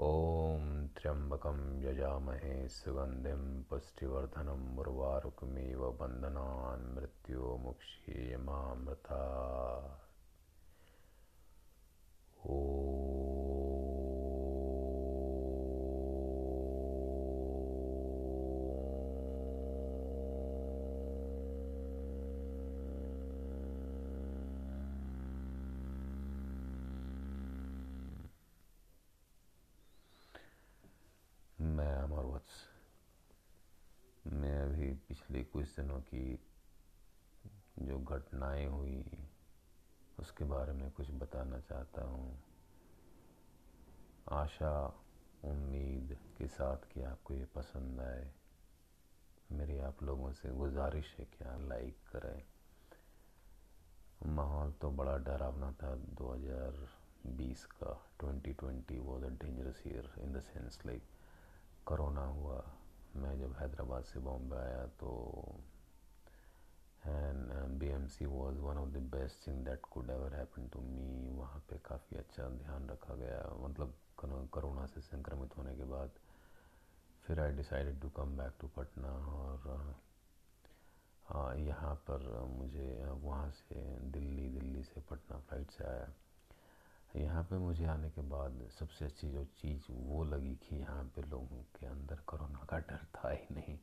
ॐ त्र्यम्बकं यजामहे सुगन्धिं पुष्टिवर्धनम् उर्वारुकमिव बन्धनान् मृत्योमुक्षीयमामृतात् मैं अमर वत्स। मैं अभी पिछले कुछ दिनों की जो घटनाएँ हुई, उसके बारे में कुछ बताना चाहता हूँ। आशा, उम्मीद के साथ कि आपको ये पसंद आए। मेरी आप लोगों से गुजारिश है कि आप लाइक करें। माहौल तो बड़ा डरावना था 2020 का। 2020 was a dangerous year in the sense like corona हुआ। मैं जब हैदराबाद से बॉम्बे आया तो and B M C was one of the best thing that could ever happen to me वहाँ पे काफ़ी अच्छा ध्यान रखा गया। मतलब कोरोना से संक्रमित होने के बाद फिर I decided to come back to Patna और यहाँ पर मुझे वहाँ से दिल्ली दिल्ली से पटना फ़्लाइट से आया। यहाँ पे मुझे आने के बाद सबसे अच्छी जो चीज़ वो लगी कि यहाँ पे लोगों के अंदर कोरोना का डर था ही नहीं।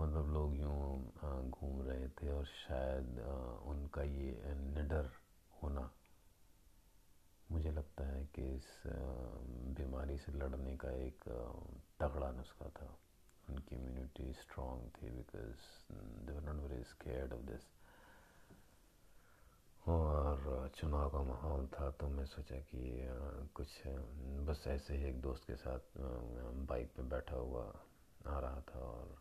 मतलब लोग यूँ घूम रहे थे और शायद उनका ये निडर होना मुझे लगता है कि इस बीमारी से लड़ने का एक तगड़ा नुस्खा था। उनकी इम्यूनिटी स्ट्रॉन्ग थी because they were not very scared of this और चुनाव का माहौल था तो मैं सोचा कि कुछ, बस ऐसे ही एक दोस्त के साथ बाइक पे बैठा हुआ आ रहा था और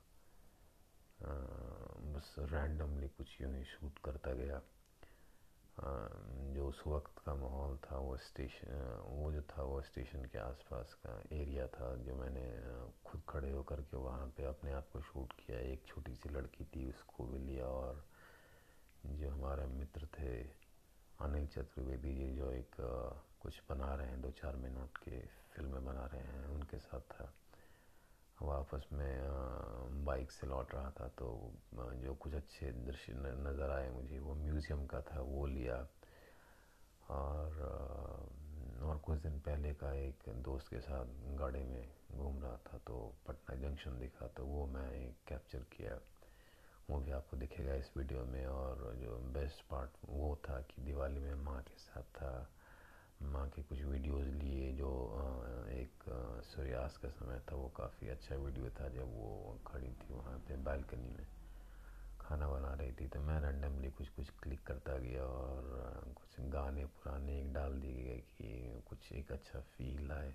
बस रैंडमली कुछ यूँ ही शूट करता गया। जो उस वक्त का माहौल था वो स्टेशन वो जो था वो स्टेशन के आसपास का एरिया था जो मैंने खुद खड़े होकर के वहाँ पे अपने आप को शूट किया। एक छोटी सी लड़की थी, उसको भी लिया और जो हमारे मित्र थे, अनिल चतुर्वेदी जी जो एक कुछ बना रहे हैं दो चार मिनट के फ़िल्में बना रहे हैं, उनके साथ था। वो आपस में बाइक से लौट रहा था तो जो कुछ अच्छे दृश्य नज़र आए मुझे, वो म्यूज़ियम का था, वो लिया। और और कुछ दिन पहले का एक दोस्त के साथ गाड़ी में घूम रहा था तो पटना जंक्शन दिखा तो वो मैं कैप्चर किया। वो भी आपको दिखेगा इस वीडियो में और जो बेस्ट पार्ट वो था कि दिवाली में माँ के साथ था। माँ के कुछ वीडियोस लिए जो एक सूर्यास्त का समय था, वो काफ़ी अच्छा वीडियो था जब वो खड़ी थी वहाँ पे बालकनी में। खाना बना रही थी तो मैं रैंडमली कुछ कुछ क्लिक करता गया और कुछ गाने पुराने एक डाल दिए गए कि कुछ एक अच्छा फील आए।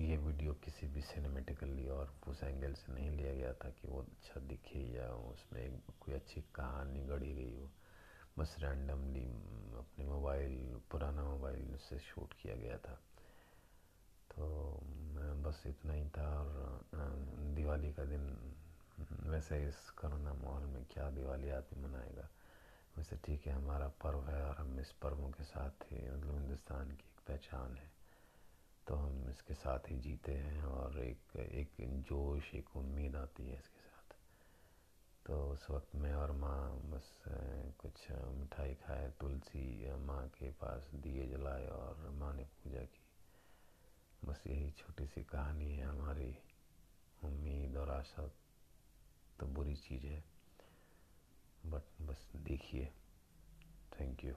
ये वीडियो किसी भी सिनेमेटिकली और उस एंगल से नहीं लिया गया था कि वो अच्छा दिखे या उसमें कोई अच्छी कहानी गढ़ी गई हो। बस रैंडमली अपने मोबाइल पुराना मोबाइल से शूट किया गया था। तो बस इतना ही था और दिवाली का दिन, वैसे इस कोरोना माहौल में क्या दिवाली आदमी मनाएगा? वैसे ठीक है, हमारा पर्व है और हम इस पर्वों के साथ ही मतलब हिंदुस्तान की एक पहचान है। तो हम इसके साथ ही जीते हैं और एक एक जोश, एक उम्मीद आती है इसके साथ। तो उस वक्त मैं और माँ बस कुछ मिठाई खाए, तुलसी माँ के पास दिए जलाए और माँ ने पूजा की। बस यही छोटी सी कहानी है हमारी। उम्मीद और आशा तो बुरी चीज़ है, बट बस देखिए। Thank you.